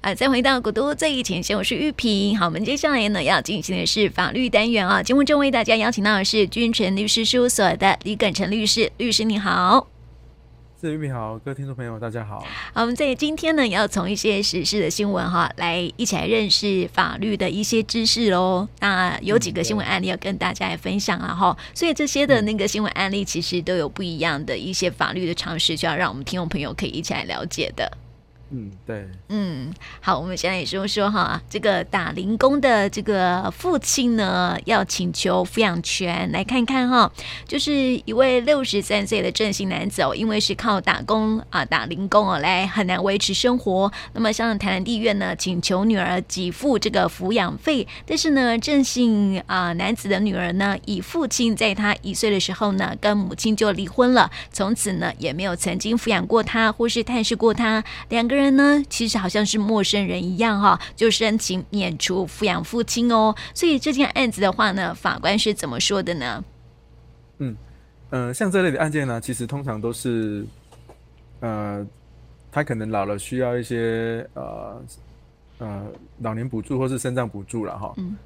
啊，再回到古都最前线，我是玉萍。好，我们接下来呢要进行的是法律单元啊。节目中为大家邀请到的是君诚律师事务所的李耿成律师，律师你好。是玉萍好，各位听众朋友大家好。好，我们在今天呢要从一些时事的新闻哈，来一起来认识法律的一些知识喽。那有几个新闻案例要跟大家来分享啊哈，所以这些的那个新闻案例其实都有不一样的一些法律的常识，需要让我们听众朋友可以一起来了解的。嗯，对，嗯，好，我们现在也说说哈，这个打零工的这个父亲呢，要请求抚养权，来看看哈，就是一位六十三岁的郑姓男子哦，因为是靠打工啊打零工哦，来很难维持生活，那么向台南地院呢请求女儿给付这个抚养费，但是呢，郑姓啊男子的女儿呢，以父亲在他一岁的时候呢，跟母亲就离婚了，从此呢也没有曾经抚养过他或是探视过他，两个人。人呢，其实好像是陌生人一样哈，就申请免除抚养父亲哦。所以这件案子的话呢，法官是怎么说的呢？嗯嗯、呃，像这类的案件呢，其实通常都是呃，他可能老了，需要一些呃呃老年补助或是身障补助了哈。嗯。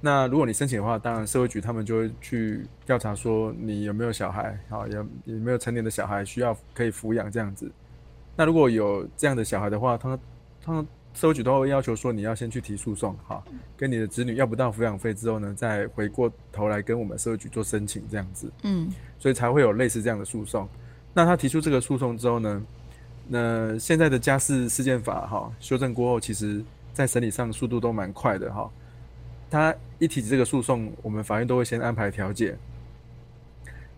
那如果你申请的话，当然社会局他们就会去调查说你有没有小孩，好有有没有成年的小孩需要可以抚养这样子。那如果有这样的小孩的话，他他社会局都会要求说，你要先去提诉讼，哈，跟你的子女要不到抚养费之后呢，再回过头来跟我们社会局做申请，这样子，嗯，所以才会有类似这样的诉讼。那他提出这个诉讼之后呢，那现在的家事事件法哈修正过后，其实在审理上速度都蛮快的哈。他一提起这个诉讼，我们法院都会先安排调解。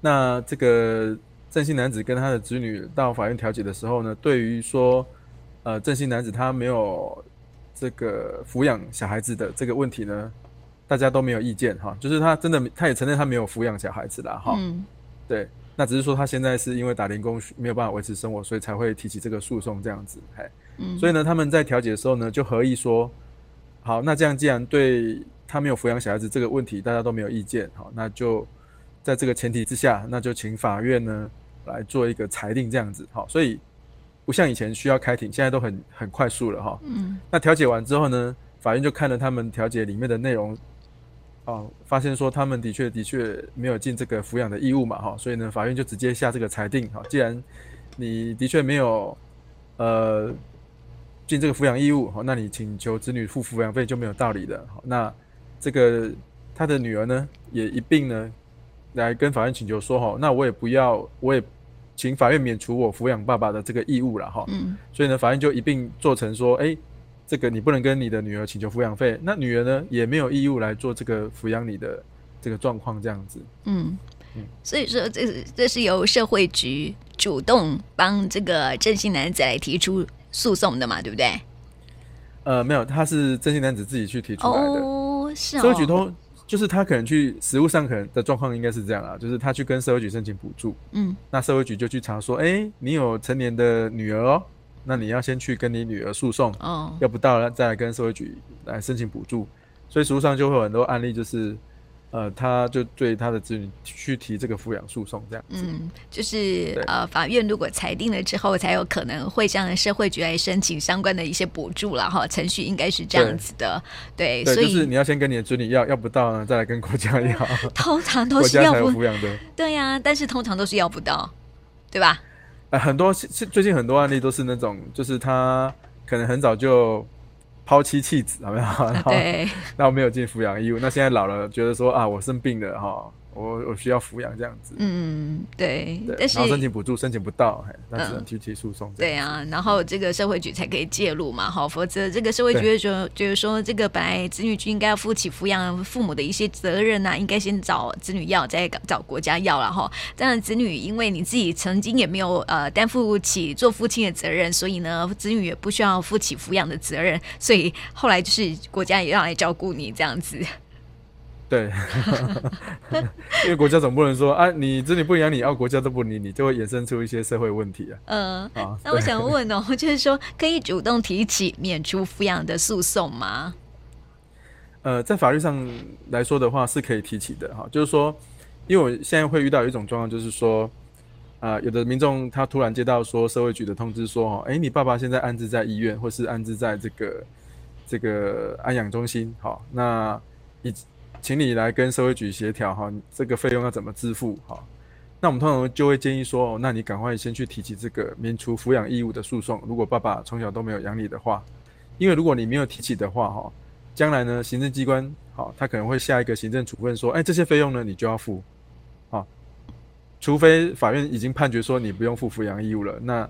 那这个。郑姓男子跟他的子女到法院调解的时候呢，对于说，呃，郑姓男子他没有这个抚养小孩子的这个问题呢，大家都没有意见哈，就是他真的他也承认他没有抚养小孩子啦哈，嗯，对，那只是说他现在是因为打零工没有办法维持生活，所以才会提起这个诉讼这样子，嘿，嗯，所以呢，他们在调解的时候呢，就合意说，好，那这样既然对他没有抚养小孩子这个问题大家都没有意见，好，那就在这个前提之下，那就请法院呢。来做一个裁定，这样子好，所以不像以前需要开庭，现在都很很快速了哈。嗯。那调解完之后呢，法院就看了他们调解里面的内容，哦，发现说他们的确的确没有尽这个抚养的义务嘛，哈，所以呢，法院就直接下这个裁定，哈，既然你的确没有呃尽这个抚养义务，好，那你请求子女付抚养费就没有道理的，好，那这个他的女儿呢，也一并呢来跟法院请求说，哈，那我也不要，我也。请法院免除我抚养爸爸的这个义务了哈，嗯，所以呢，法院就一并做成说，哎、欸，这个你不能跟你的女儿请求抚养费，那女儿呢也没有义务来做这个抚养你的这个状况这样子，嗯。嗯，所以说这是这是由社会局主动帮这个郑姓男子来提出诉讼的嘛，对不对？呃，没有，他是郑姓男子自己去提出来的，哦，是哦，社会局都。就是他可能去实物上可能的状况应该是这样啊，就是他去跟社会局申请补助，嗯，那社会局就去查说，哎、欸，你有成年的女儿哦，那你要先去跟你女儿诉讼，哦，要不到了再来跟社会局来申请补助，所以实物上就会有很多案例就是。呃，他就对他的子女去提这个抚养诉讼，这样子。嗯，就是呃，法院如果裁定了之后，才有可能会向社会局来申请相关的一些补助了哈。程序应该是这样子的，对。对，所以就是你要先跟你的子女要，要不到呢，再来跟国家要。通常都是要抚养的。对呀、啊，但是通常都是要不到，对吧？呃，很多最近很多案例都是那种，就是他可能很早就。抛妻弃子，好没有？然后，那我没有尽抚养义务。那现在老了，觉得说啊，我生病了哈。我我需要抚养这样子，嗯，对，对，然后申请补助申请不到，那只能提起诉讼。对啊，然后这个社会局才可以介入嘛，好，否则这个社会局会说，就是说这个本来子女就应该要负起抚养父母的一些责任呐、啊，应该先找子女要，再找国家要了哈。当然，子女因为你自己曾经也没有呃担负起做父亲的责任，所以呢，子女也不需要负起抚养的责任，所以后来就是国家也要来照顾你这样子。对，因为国家总不能说啊，你子女不养你，要、啊、国家都不理你，就会衍生出一些社会问题啊。嗯，啊，那我想问哦，就是说可以主动提起免除抚养的诉讼吗？呃，在法律上来说的话，是可以提起的哈。就是说，因为我现在会遇到一种状况，就是说，啊、呃，有的民众他突然接到说社会局的通知说，哦，哎，你爸爸现在安置在医院，或是安置在这个这个安养中心，好，那你请你来跟社会局协调哈，这个费用要怎么支付？哈，那我们通常就会建议说，那你赶快先去提起这个免除抚养义务的诉讼。如果爸爸从小都没有养你的话，因为如果你没有提起的话，哈，将来呢，行政机关好，他可能会下一个行政处分，说，哎，这些费用呢，你就要付，啊，除非法院已经判决说你不用付抚养义务了，那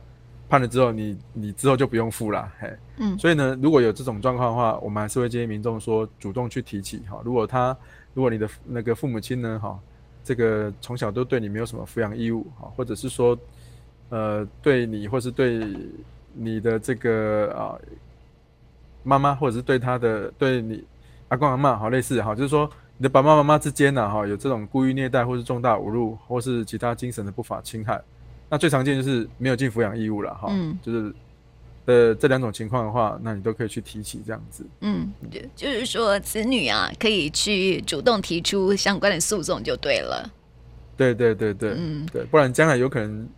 判了之后，你你之后就不用付了，嘿，嗯，所以呢，如果有这种状况的话，我们还是会建议民众说，主动去提起，哈，如果他，如果你的那个父母亲呢，哈，这个从小都对你没有什么抚养义务，哈，或者是说，呃，对你或是对你的这个啊。妈妈，或者是对他的对你阿公阿嬷，好类似哈，就是说你的爸爸妈妈之间呢，哈，有这种故意虐待，或是重大侮辱，或是其他精神的不法侵害，那最常见就是没有尽抚养义务了哈，嗯，就是呃这两种情况的话，那你都可以去提起这样子，嗯，就是说子女啊可以去主动提出相关的诉讼就对了，对对对对，嗯，对，不然将来有可能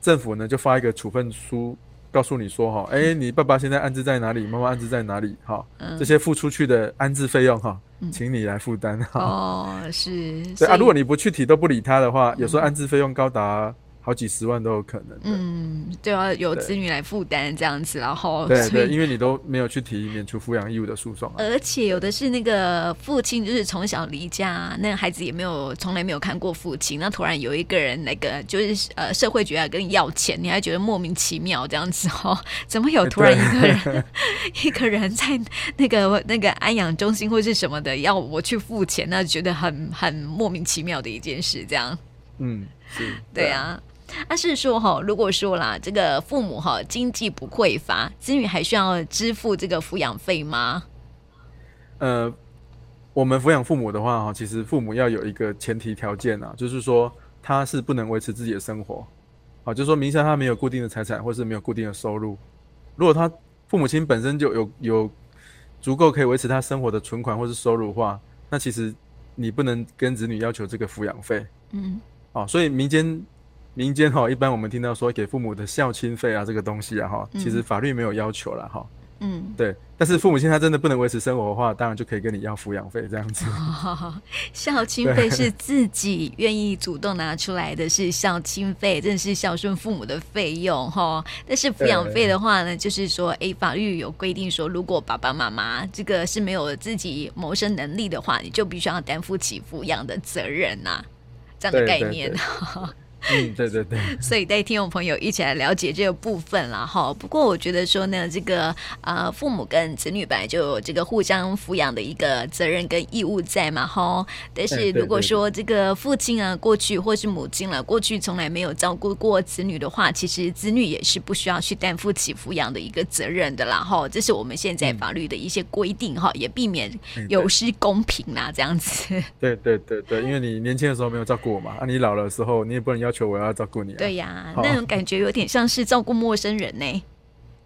政府呢就发一个处分书。告诉你说哈，哎、欸，你爸爸现在安置在哪里？妈妈安置在哪里？哈，这些付出去的安置费用哈，请你来负担哈。哦，是。对啊，如果你不去提都不理他的话，有时候安置费用高达。好几十万都有可能，嗯，就要由子女来负担这样子，然后对对，因为你都没有去提免除抚养义务的诉讼，而且有的是那个父亲就是从小离家，那个孩子也没有从来没有看过父亲，那突然有一个人那个就是呃社会局要跟你要钱，你还觉得莫名其妙这样子哦，怎么有突然一个人 一个人在那个那个安养中心或是什么的要我去付钱，那觉得很很莫名其妙的一件事，这样，嗯，是对啊。他、啊、是说哈，如果说啦，这个父母哈经济不匮乏，子女还需要支付这个抚养费吗？呃，我们抚养父母的话哈，其实父母要有一个前提条件啊，就是说他是不能维持自己的生活，啊，就是说名下他没有固定的财产或是没有固定的收入。如果他父母亲本身就有有足够可以维持他生活的存款或是收入的话，那其实你不能跟子女要求这个抚养费。嗯，好，所以民间。民间哈，一般我们听到说给父母的孝亲费啊，这个东西啊哈，其实法律没有要求了哈。嗯，对。但是父母亲他真的不能维持生活的话，当然就可以跟你要抚养费这样子。哦、孝亲费是自己愿意主动拿出来的，是孝亲费，真的是孝顺父母的费用哈。但是抚养费的话呢，就是说，哎，法律有规定说，如果爸爸妈妈这个是没有自己谋生能力的话，你就必须要担负起抚养的责任呐、啊，这样的概念。对对对 嗯，对对对，所以带听众朋友一起来了解这个部分了哈。不过我觉得说呢，这个呃，父母跟子女本来就有这个互相抚养的一个责任跟义务在嘛哈。但是如果说这个父亲啊，过去或是母亲了，过去从来没有照顾过子女的话，其实子女也是不需要去担负起抚养的一个责任的啦哈。这是我们现在法律的一些规定哈，也避免有失公平啦，这样子。对对对对，因为你年轻的时候没有照顾我嘛，啊，你老了的时候你也不能要求我要照顾你、啊。对呀，那种感觉有点像是照顾陌生人呢、欸，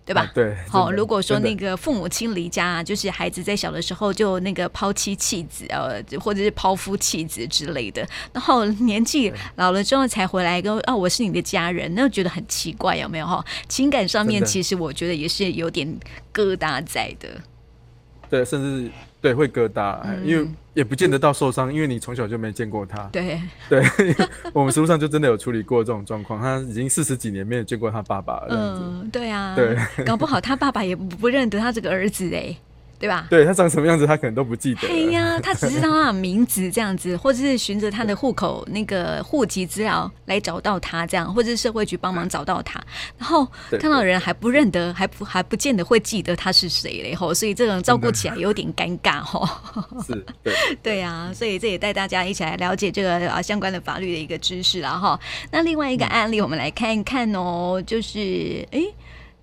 对吧？啊、对。好，如果说那个父母亲离家，就是孩子在小的时候就那个抛妻弃子，呃，或者是抛夫弃子之类的，然后年纪老了之后才回来跟哦，我是你的家人，那觉得很奇怪，有没有哈？情感上面其实我觉得也是有点疙瘩在的。对，甚至。对，会疙瘩，嗯、因为也不见得到受伤，因为你从小就没见过他。对 对，我们实务上就真的有处理过这种状况，他已经四十几年没有见过他爸爸了。嗯，对啊，对，搞不好他爸爸也不认得他这个儿子哎。对吧？对，他长什么样子，他可能都不记得。哎呀，他只知道他的名字这样子，或者是循着他的户口那个户籍资料来找到他这样，或者是社会局帮忙找到他，然后看到人还不认得，还不还不见得会记得他是谁嘞吼，所以这种照顾起来有点尴尬吼。是，对，对呀，所以这也带大家一起来了解这个啊相关的法律的一个知识了哈。那另外一个案例，我们来看一看哦，就是哎。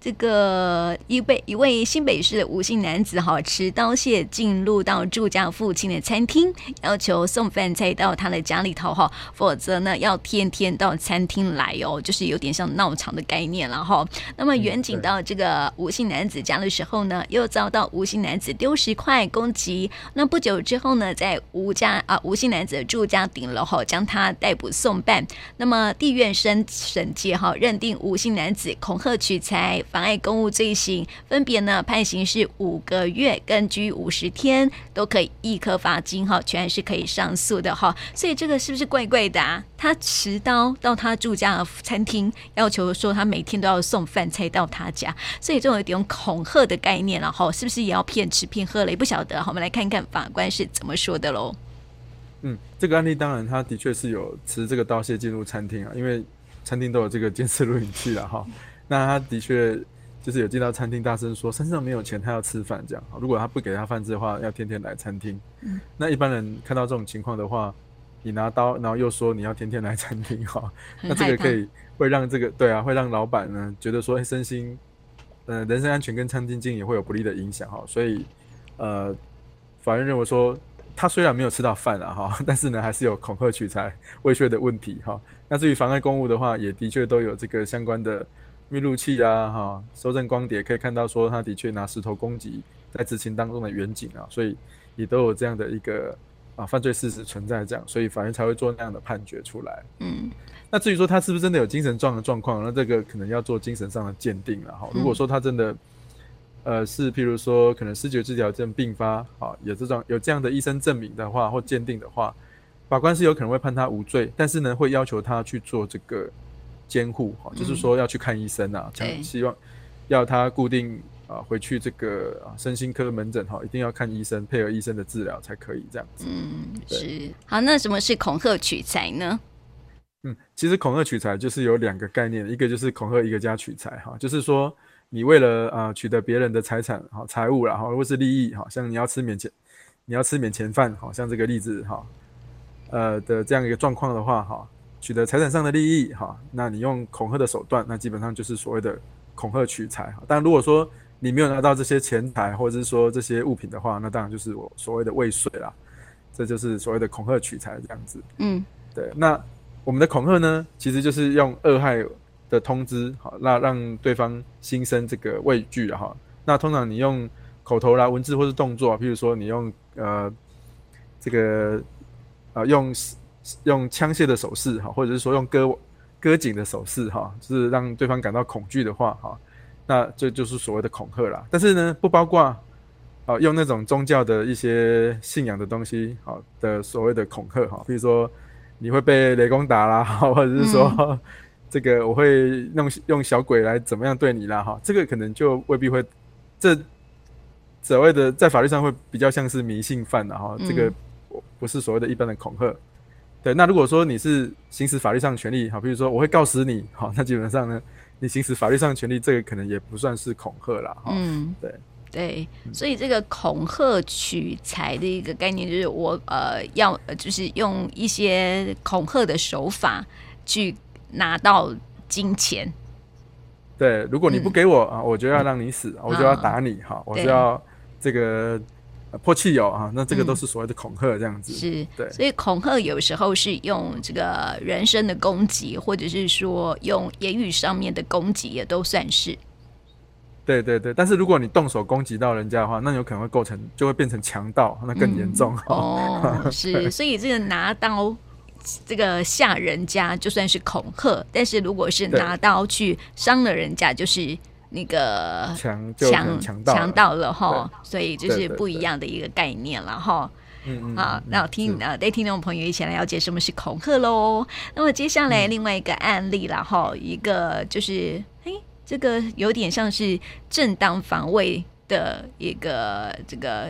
这个一位一位新北市的吴姓男子哈，持刀械进入到住家附近的餐厅，要求送饭菜到他的家里头哈，否则呢要天天到餐厅来哦，就是有点像闹场的概念了哈。那么远景到这个吴姓男子家的时候呢，又遭到吴姓男子丢石块攻击。那不久之后呢，在吴家啊吴姓男子的住家顶楼哈，将他逮捕送办。那么地院审审结哈，认定吴姓男子恐吓取财。妨碍公务罪行，分别呢判刑是五个月跟拘五十天，都可以易科罚金哈，全是可以上诉的哈。所以这个是不是怪怪的啊？他持刀到他住家的餐厅，要求说他每天都要送饭菜到他家，所以这种有点恐吓的概念了哈，是不是也要骗吃骗喝了？也不晓得，好，我们来看看法官是怎么说的喽。嗯，这个案例当然他的确是有持这个刀械进入餐厅啊，因为餐厅都有这个监视录影器了哈。那他的确就是有进到餐厅，大声说身上没有钱，他要吃饭这样。如果他不给他饭吃的话，要天天来餐厅。嗯。那一般人看到这种情况的话，你拿刀，然后又说你要天天来餐厅 哈，那这个可以会让这个对啊，会让老板呢觉得说身心呃人身安全跟餐厅经营会有不利的影响哈。所以呃，法院认为说他虽然没有吃到饭啊 哈，但是呢还是有恐吓取财、威胁的问题哈。那至于妨碍公务的话，也的确都有这个相关的。密录器啊，哈，搜证光碟可以看到说他的确拿石头攻击在执勤当中的远景啊，所以也都有这样的一个啊犯罪事实存在，这样，所以法院才会做那样的判决出来。嗯，那至于说他是不是真的有精神状的状况，那这个可能要做精神上的鉴定了哈。如果说他真的，呃，是譬如说可能失觉失调症并发，啊，有这种有这样的医生证明的话或鉴定的话，法官是有可能会判他无罪，但是呢会要求他去做这个。监护哈，就是说要去看医生啊，嗯、希望要他固定啊回去这个啊身心科门诊哈，一定要看医生，配合医生的治疗才可以这样子。嗯，是。好，那什么是恐吓取财呢？嗯，其实恐吓取财就是有两个概念，一个就是恐吓，一个加取财哈，就是说你为了啊取得别人的财产哈财物然后或是利益哈，像你要吃免钱，你要吃免钱饭，好像这个例子哈，呃的这样一个状况的话哈。取得财产上的利益，哈，那你用恐吓的手段，那基本上就是所谓的恐吓取财。但如果说你没有拿到这些钱财，或者是说这些物品的话，那当然就是我所谓的未遂啦。这就是所谓的恐吓取财这样子。嗯，对。那我们的恐吓呢，其实就是用恶害的通知，好，那让对方心生这个畏惧哈。那通常你用口头啦、文字或是动作，譬如说你用呃这个啊、呃、用。用枪械的手势哈，或者是说用割割颈的手势哈，就是让对方感到恐惧的话哈，那这就是所谓的恐吓啦。但是呢，不包括啊用那种宗教的一些信仰的东西好的所谓的恐吓哈，比如说你会被雷公打啦，或者是说这个我会弄用小鬼来怎么样对你啦哈，这个可能就未必会，这所谓的在法律上会比较像是迷信犯的哈，这个不是所谓的一般的恐吓。对，那如果说你是行使法律上的权利，好，比如说我会告死你，好，那基本上呢，你行使法律上的权利，这个可能也不算是恐吓啦，哈，嗯，对。对，所以这个恐吓取财的一个概念，就是我呃要就是用一些恐吓的手法去拿到金钱。对，如果你不给我啊，我就要让你死，嗯、我就要打你，哈、哦，我就要这个。泼汽油啊，那这个都是所谓的恐吓，这样子、嗯、是对，所以恐吓有时候是用这个人身的攻击，或者是说用言语上面的攻击，也都算是。对对对，但是如果你动手攻击到人家的话，那有可能会构成，就会变成强盗，那更严重、嗯、哦。是，所以这个拿刀这个吓人家就算是恐吓，但是如果是拿刀去伤了人家，就是。那个强强强盗了哈，所以就是不一样的一个概念了哈。嗯嗯。好，那我听呃，得听众朋友一起来了解什么是恐吓喽。那么接下来另外一个案例了哈，一个就是哎，这个有点像是正当防卫的一个这个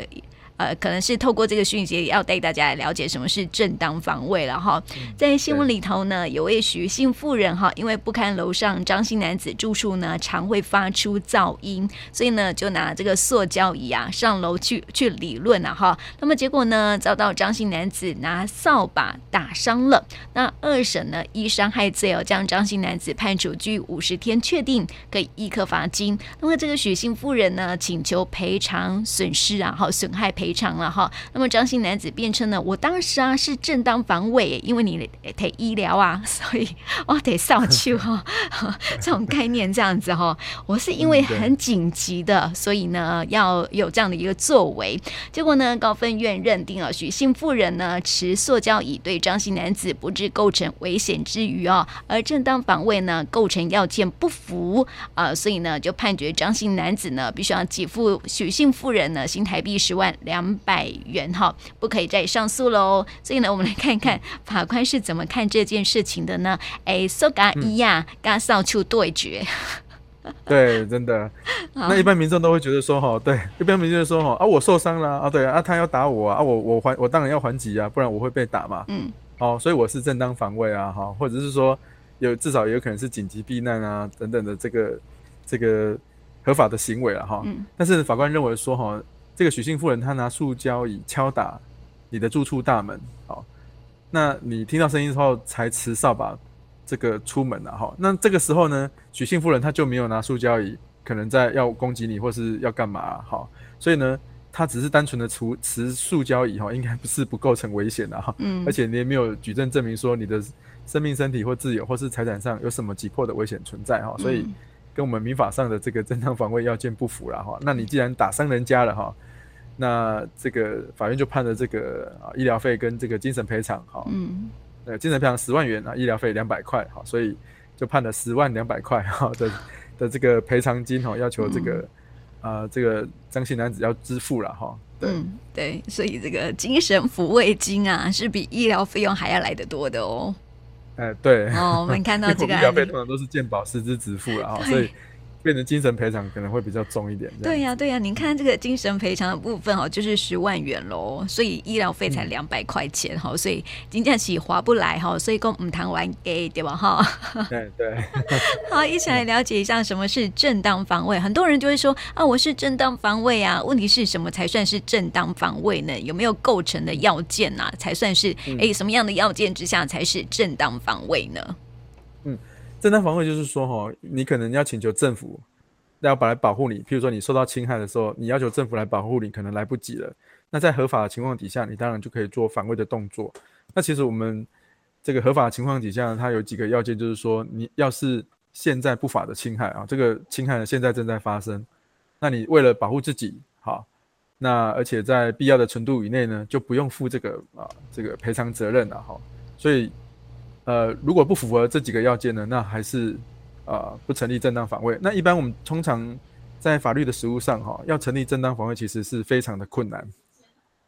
呃，可能是透过这个讯息要带大家来了解什么是正当防卫了哈。在新闻里头呢，有位许姓妇人哈，因为不堪楼上张姓男子住处呢常会发出噪音，所以呢就拿这个塑胶椅啊上楼去去理论了哈。那么结果呢遭到张姓男子拿扫把打伤了。那二审呢依伤害罪哦，将张姓男子判处拘五十天，确定可以一科罚金。那么这个许姓妇人呢请求赔偿损失啊，好损害赔偿了哈。那么张姓男子辩称呢，我当时啊是正当防卫，因为你得医疗啊，所以我得上去哈，这种概念这样子哈，我是因为很紧急的，所以呢要有这样的一个作为。结果呢，高分院认定啊许姓妇人呢持塑胶椅对张姓男子不致构成危险之余哦，而正当防卫呢构成要件不符啊，所以呢就判决张姓男子呢必须要给付许姓妇人呢新台币十万两百元哈，不可以再上诉喽。所以呢，我们来看看法官是怎么看这件事情的呢？哎，苏嘎伊亚跟扫帚对决。对，真的。那一般民众都会觉得说，哈，对，一般民众说，哈，啊，我受伤了啊，对啊，他要打我啊，我我还我当然要还击啊，不然我会被打嘛。嗯。哦，所以我是正当防卫啊，哈，或者是说有至少也有可能是紧急避难啊等等的这个这个合法的行为了哈。嗯。但是法官认为说，哈，这个许姓妇人她拿塑胶椅敲打你的住处大门，好，那你听到声音之后才持扫把。这个出门了哈，那这个时候呢，许姓妇人她就没有拿塑胶椅，可能在要攻击你或是要干嘛哈，所以呢，她只是单纯的持持塑胶椅哈，应该不是不构成危险的哈，嗯，而且你也没有举证证明说你的生命、身体或自由或是财产上有什么急迫的危险存在哈，所以跟我们民法上的这个正当防卫要件不符了哈。那你既然打伤人家了哈，那这个法院就判了这个啊医疗费跟这个精神赔偿哈，嗯。呃，精神赔偿十万元啊，医疗费两百块，哈，所以就判了十万两百块哈的的这个赔偿金哈，要求这个啊、嗯呃、这个张姓男子要支付了哈。嗯，对，所以这个精神抚慰金啊，是比医疗费用还要来得多的哦。哎、呃，对。哦，我们看到这个医疗费通常都是健保实支支付了哈，所以。变成精神赔偿可能会比较重一点。对呀、啊，对呀、啊，您看这个精神赔偿的部分哦，就是十万元喽，所以医疗费才两百块钱哈、嗯，所以金价起划不来哈，所以跟我们谈完给对吧哈？对 对。好，一起来了解一下什么是正当防卫。很多人就会说啊，我是正当防卫啊，问题是什么才算是正当防卫呢？有没有构成的要件呐、啊？才算是哎、嗯，什么样的要件之下才是正当防卫呢？嗯。正当防卫就是说，哈，你可能要请求政府要把来保护你。譬如说，你受到侵害的时候，你要求政府来保护你，可能来不及了。那在合法的情况底下，你当然就可以做防卫的动作。那其实我们这个合法的情况底下，它有几个要件，就是说，你要是现在不法的侵害啊，这个侵害现在正在发生，那你为了保护自己，好，那而且在必要的程度以内呢，就不用负这个啊这个赔偿责任了，哈。所以。呃，如果不符合这几个要件呢，那还是啊、呃、不成立正当防卫。那一般我们通常在法律的实务上，哈，要成立正当防卫其实是非常的困难。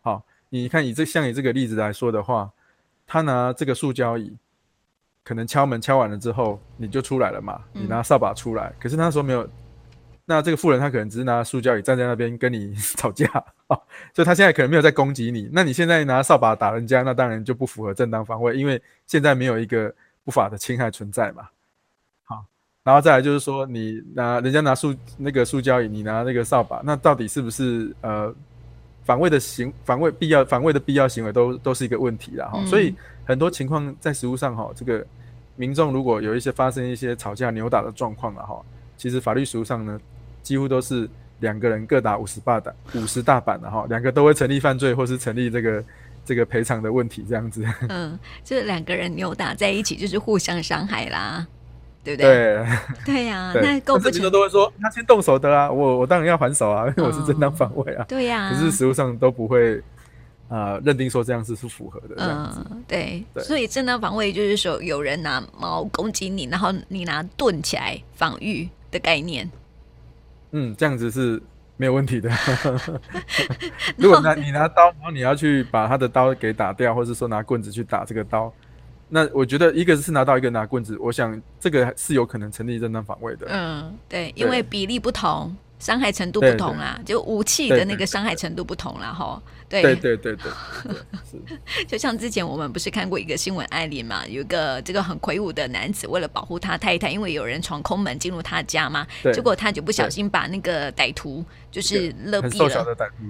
好，你看以这像以这个例子来说的话，他拿这个塑胶椅，可能敲门敲完了之后，你就出来了嘛，你拿扫把出来，可是那时候没有。那这个富人他可能只是拿塑胶椅站在那边跟你 吵架啊，所以他现在可能没有在攻击你。那你现在拿扫把打人家，那当然就不符合正当防卫，因为现在没有一个不法的侵害存在嘛。好，然后再来就是说，你拿人家拿塑那个塑胶椅，你拿那个扫把，那到底是不是呃防卫的行防卫必要防卫的必要行为都都是一个问题啦哈。所以很多情况在实务上哈，这个民众如果有一些发生一些吵架扭打的状况了哈，其实法律实务上呢。几乎都是两个人各打五十大板，五十大板的哈，两个都会成立犯罪，或是成立这个这个赔偿的问题，这样子。嗯，就是两个人扭打在一起，就是互相伤害啦，对不对？对，对呀、啊。那够不成。都会说他先动手的啊，我我当然要还手啊，因为我是正当防卫啊。对呀。可是实物上都不会认定说这样子是符合的。嗯，对。对。所以正当防卫就是说，有人拿矛攻击你，然后你拿盾起来防御的概念。嗯，这样子是没有问题的。如果拿你拿刀，然后你要去把他的刀给打掉，或者说拿棍子去打这个刀，那我觉得一个是拿刀，一个拿棍子，我想这个是有可能成立正当防卫的。嗯，对，因为比例不同。伤害程度不同啦，就武器的那个伤害程度不同啦。哈。对对对对对，是。就像之前我们不是看过一个新闻案例嘛？有一个这个很魁梧的男子，为了保护他太太，因为有人闯空门进入他家嘛，结果他就不小心把那个歹徒就是勒毙了。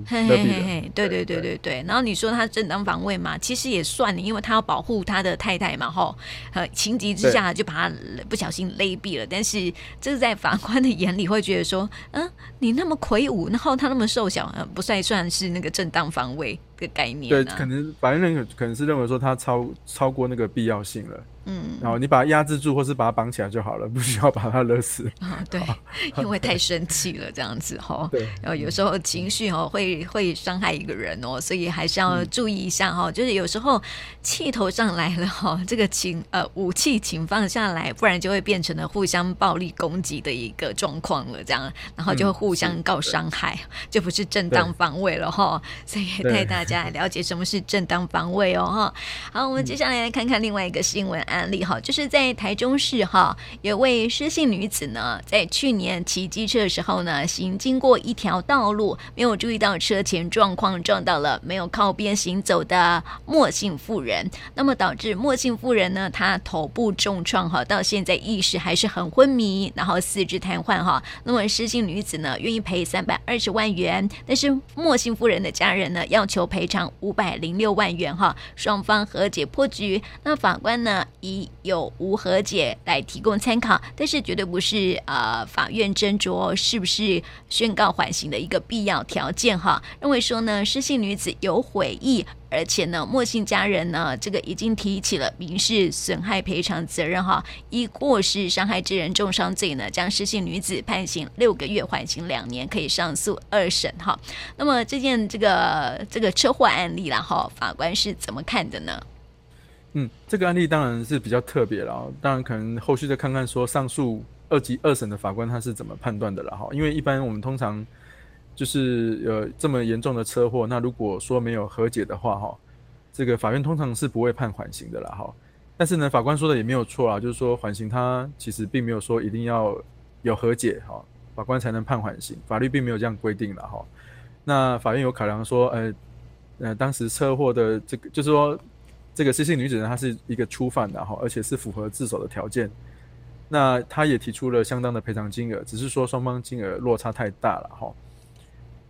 嘿嘿嘿嘿，对对对对对。然后你说他正当防卫嘛？其实也算你，因为他要保护他的太太嘛，吼，呃，情急之下就把他不小心勒毙了。但是这是在法官的眼里会觉得说，嗯，你那么魁梧，然后他那么瘦小，嗯，不算算是那个正当防卫。位的概念，对，可能法院认为可能是认为说他超超过那个必要性了。嗯，然后你把它压制住，或是把它绑起来就好了，不需要把它勒死。啊，对，因为太生气了，这样子哈。对，然后有时候情绪哦会会伤害一个人哦，所以还是要注意一下哈。就是有时候气头上来了哈，这个情呃武器请放下来，不然就会变成了互相暴力攻击的一个状况了，这样，然后就会互相告伤害，就不是正当防卫了哈。所以带大家来了解什么是正当防卫哦哈。好，我们接下来来看看另外一个新闻案例哈，就是在台中市哈，有位施姓女子呢，在去年骑机车的时候呢，行经过一条道路，没有注意到车前状况，撞到了没有靠边行走的莫姓妇人，那么导致莫姓妇人呢，她头部重创哈，到现在意识还是很昏迷，然后四肢瘫痪哈。那么施姓女子呢，愿意赔三百二十万元，但是莫姓妇人的家人呢，要求赔赔偿五百零六万元哈，双方和解破局。那法官呢，以有无和解来提供参考，但是绝对不是呃法院斟酌是不是宣告缓刑的一个必要条件哈。认为说呢，失信女子有悔意，而且呢，莫姓家人呢，这个已经提起了民事损害赔偿责任哈，以过失伤害致人重伤罪呢，将失信女子判刑六个月，缓刑两年，可以上诉二审哈。那么这件这个这个车祸案例啦哈，法官是怎么看的呢？嗯，这个案例当然是比较特别了，当然可能后续再看看说上诉二级二审的法官他是怎么判断的了哈。因为一般我们通常就是有这么严重的车祸，那如果说没有和解的话哈，这个法院通常是不会判缓刑的啦哈。但是呢，法官说的也没有错啊，就是说缓刑他其实并没有说一定要有和解哈，法官才能判缓刑，法律并没有这样规定了哈。那法院有考量说，呃呃，当时车祸的这个就是说。这个失信女子呢，她是一个初犯的哈，而且是符合自首的条件。那她也提出了相当的赔偿金额，只是说双方金额落差太大了哈。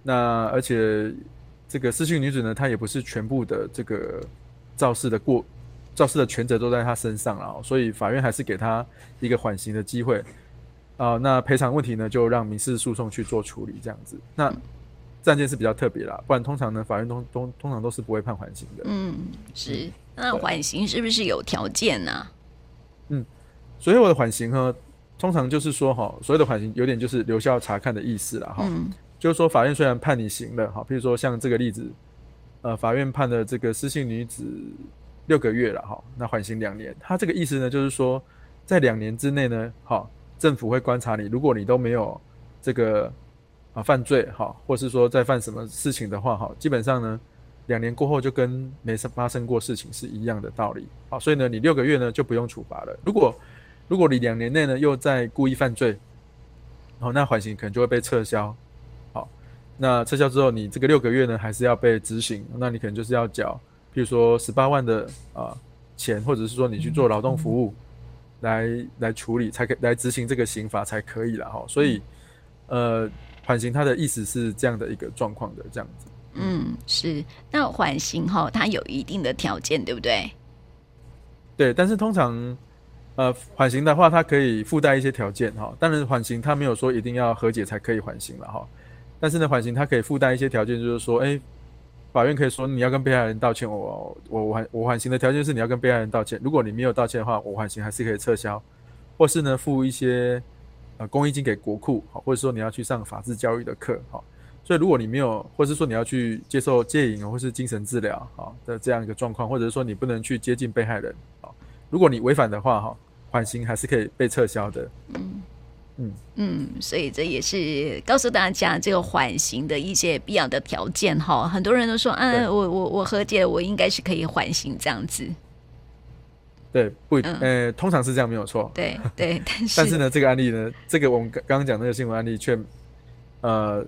那而且这个施姓女子呢，她也不是全部的这个肇事的过肇事的全责都在她身上了，所以法院还是给她一个缓刑的机会啊。那赔偿问题呢，就让民事诉讼去做处理这样子。那这案件是比较特别啦，不然通常呢，法院通通通常都是不会判缓刑的。嗯，是。那缓刑是不是有条件呢、啊？嗯，所以我的缓刑呢，通常就是说哈，所谓的缓刑有点就是留校察看的意思了哈。嗯，就是说法院虽然判你刑了哈，比如说像这个例子，呃，法院判的这个失信女子六个月了哈，那缓刑两年。他这个意思呢，就是说在两年之内呢，哈，政府会观察你，如果你都没有这个啊犯罪哈，或是说在犯什么事情的话哈，基本上呢。两年过后就跟没发生过事情是一样的道理，好，所以呢，你六个月呢就不用处罚了。如果如果你两年内呢又在故意犯罪，好，那缓刑可能就会被撤销。好，那撤销之后，你这个六个月呢还是要被执行，那你可能就是要缴，譬如说十八万的啊钱，或者是说你去做劳动服务来来处理，才可以来执行这个刑罚才可以了哈。所以，呃，缓刑它的意思是这样的一个状况的这样子。嗯，是。那缓刑哈，它有一定的条件，对不对？对，但是通常，呃，缓刑的话，它可以附带一些条件哈。当然，缓刑它没有说一定要和解才可以缓刑了哈。但是呢，缓刑它可以附带一些条件，就是说，哎，法院可以说你要跟被害人道歉，我我我缓我缓刑的条件是你要跟被害人道歉。如果你没有道歉的话，我缓刑还是可以撤销，或是呢，付一些呃公益金给国库，好，或者说你要去上法治教育的课，好。所以，如果你没有，或是说你要去接受戒瘾或是精神治疗啊的这样一个状况，或者是说你不能去接近被害人啊，如果你违反的话哈，缓刑还是可以被撤销的。嗯嗯嗯，所以这也是告诉大家这个缓刑的一些必要的条件哈。很多人都说，啊，我我我和解，我应该是可以缓刑这样子。对，不，呃，通常是这样，没有错。对对，但是但是呢，这个案例呢，这个我们刚刚讲那个新闻案例却。呃。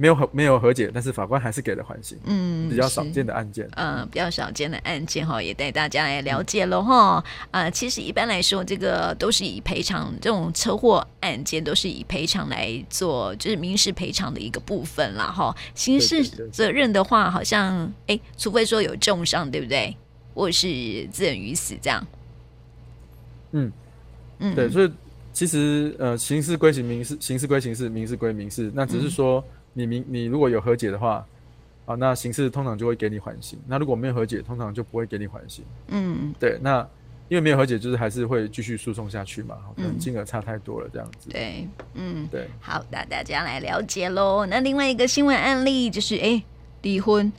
没有和没有和解，但是法官还是给了缓刑。嗯，比较少见的案件。嗯，比较少见的案件哈，也带大家来了解了哈。啊、呃，其实一般来说，这个都是以赔偿这种车祸案件都是以赔偿来做，就是民事赔偿的一个部分啦哈。刑事责任的话，好像哎，除非说有重伤，对不对？或是致人于死这样。嗯嗯，对，所以其实呃，刑事归刑，民事刑事归刑事，民事归民事，那只是说。嗯你明你如果有和解的话，啊，那刑事通常就会给你缓刑。那如果没有和解，通常就不会给你缓刑。嗯，对。那因为没有和解，就是还是会继续诉讼下去嘛。可能金额差太多了，这样子。对，嗯，对。好，那大家来了解喽。那另外一个新闻案例就是，哎、欸。离婚，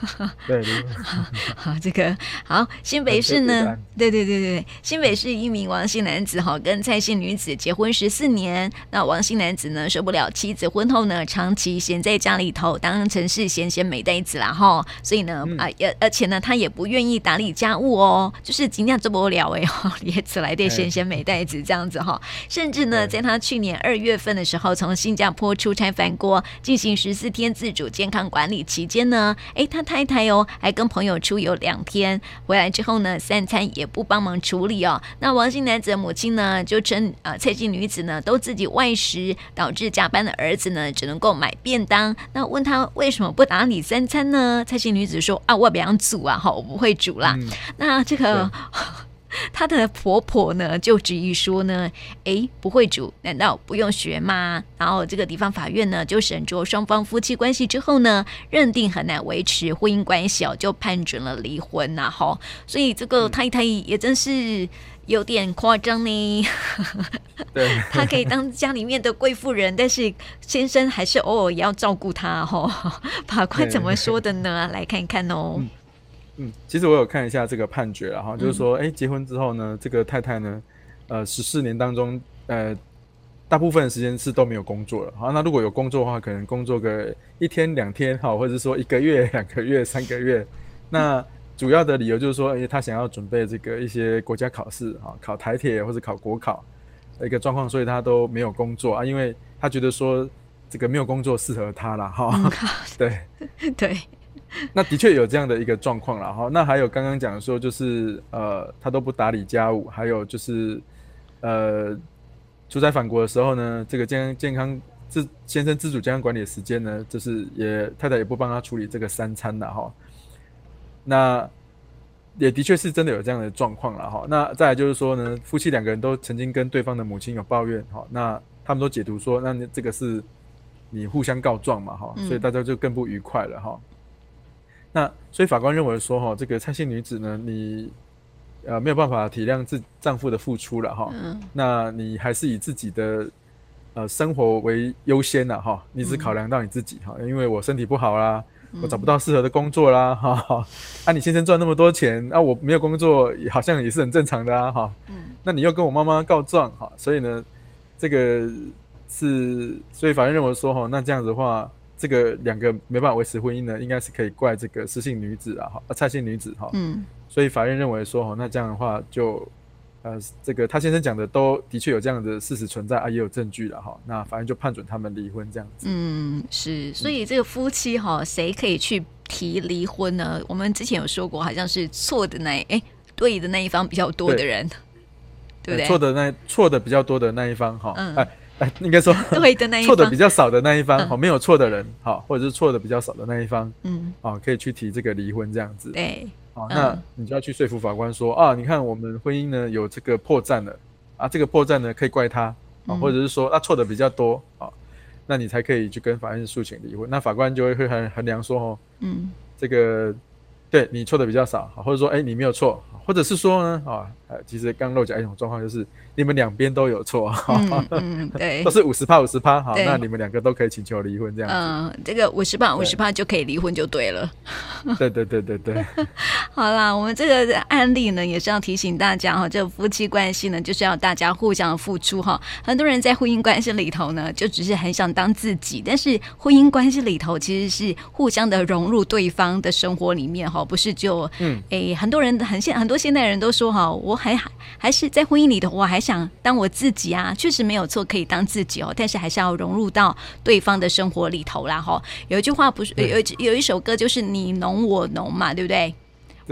对，离婚。好，这个好，新北市呢？对对对对，新北市一名王姓男子哈，跟蔡姓女子结婚十四年。那王姓男子呢，受不了妻子婚后呢，长期闲在家里头，当成是闲闲美呆子啦哈。所以呢，啊，而而且呢，他也不愿意打理家务哦，就是今天这么无聊哎哈，也只来对闲闲美呆子这样子哈。甚至呢，在他去年二月份的时候，从新加坡出差返国，进行十四天自主健康管理期间呢，哎，他太太哦，还跟朋友出游两天，回来之后呢，三餐也不帮忙处理哦。那王姓男子的母亲呢，就称啊，蔡姓女子呢都自己外食，导致加班的儿子呢只能够买便当。那问他为什么不打理三餐呢？蔡姓女子说啊，我不想煮啊，好，我不会煮啦。嗯、那这个。她的婆婆呢就质疑说呢，诶，不会煮，难道不用学吗？然后这个地方法院呢就审酌双方夫妻关系之后呢，认定很难维持婚姻关系哦，就判准了离婚呐。哈，所以这个太太也真是有点夸张呢。对，她可以当家里面的贵妇人，但是先生还是偶尔也要照顾她。哈，法官怎么说的呢？来看看哦。嗯嗯，其实我有看一下这个判决然后，就是说，哎、欸，结婚之后呢，这个太太呢，呃，十四年当中，呃，大部分的时间是都没有工作了。好，那如果有工作的话，可能工作个一天两天，好，或者说一个月、两个月、三个月。那主要的理由就是说，哎、欸，他想要准备这个一些国家考试啊，考台铁或者考国考的一个状况，所以他都没有工作啊，因为他觉得说这个没有工作适合他了哈。嗯、对 对。那的确有这样的一个状况了哈。那还有刚刚讲说，就是呃，他都不打理家务，还有就是呃，出差返国的时候呢，这个健康健康自先生自主健康管理的时间呢，就是也太太也不帮他处理这个三餐了哈。那也的确是真的有这样的状况了哈。那再来就是说呢，夫妻两个人都曾经跟对方的母亲有抱怨哈，那他们都解读说，那这个是你互相告状嘛哈，所以大家就更不愉快了哈。那所以法官认为说，哈，这个蔡姓女子呢，你呃没有办法体谅自丈夫的付出了哈，嗯，那你还是以自己的呃生活为优先了哈，你只考量到你自己哈，因为我身体不好啦，我找不到适合的工作啦哈，啊，你先生赚那么多钱，啊，我没有工作，好像也是很正常的啊哈，嗯，那你又跟我妈妈告状哈，所以呢，这个是所以法院认为说，哈，那这样子的话。这个两个没办法维持婚姻呢，应该是可以怪这个失信女子啊，哈，蔡姓女子哈，嗯，所以法院认为说，哈，那这样的话就，呃，这个他先生讲的都的确有这样的事实存在啊，也有证据了哈，那法院就判准他们离婚这样子。嗯，是，所以这个夫妻哈，谁可以去提离婚呢？我们之前有说过，好像是错的那哎，对的那一方比较多的人，对，对不对？错的那错的比较多的那一方哈，嗯。哎哎，应该说 对的那一方，错的比较少的那一方，好，没有错的人，好，或者是错的比较少的那一方，嗯，啊，可以去提这个离婚这样子。对，好，那你就要去说服法官说啊，你看我们婚姻呢有这个破绽了，啊，这个破绽呢可以怪他，啊，或者是说啊错的比较多，啊，那你才可以去跟法院诉请离婚。那法官就会会衡衡量说，哦，嗯，这个对你错的比较少，或者说哎你没有错，或者是说呢，啊，其实刚漏讲一种状况就是。你们两边都有错，嗯 嗯，对，都是五十趴五十趴，好，那你们两个都可以请求离婚这样子。嗯，这个五十趴五十趴就可以离婚就对了。对对对对对。好啦，我们这个案例呢，也是要提醒大家哈，这个夫妻关系呢，就是要大家互相付出哈。很多人在婚姻关系里头呢，就只是很想当自己，但是婚姻关系里头其实是互相的融入对方的生活里面哈，不是就嗯，哎，很多人很现很多现代人都说哈，我还还是在婚姻里头，我还想当我自己啊，确实没有错，可以当自己哦，但是还是要融入到对方的生活里头啦。哈，有一句话不是有有一首歌，就是你侬我侬嘛，对不对？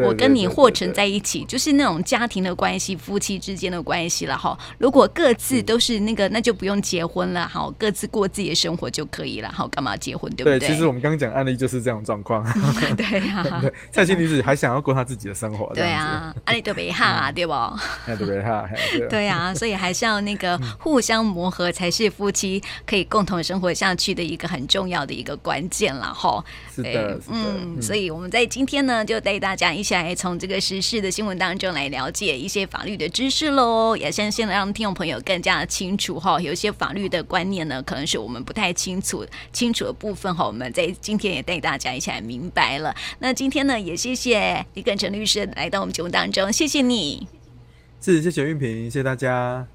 我跟你或成在一起，就是那种家庭的关系，夫妻之间的关系了哈。如果各自都是那个，那就不用结婚了，好，各自过自己的生活就可以了，好，干嘛结婚，对不对？对，其实我们刚刚讲案例就是这种状况。对 呀，蔡姓女子还想要过她自己的生活，对啊，案例特别哈啊，对不？对不对哈？对啊，所以还是要那个互相磨合，才是夫妻可以共同生活下去的一个很重要的一个关键了哈。是的，嗯，所以我们在今天呢，就带大家一。下来从这个时事的新闻当中来了解一些法律的知识喽，也相信让听众朋友更加的清楚哈。有一些法律的观念呢，可能是我们不太清楚清楚的部分哈。我们在今天也带大家一起来明白了。那今天呢，也谢谢李耿成律师来到我们节目当中，谢谢你。是，谢谢玉平，谢谢大家。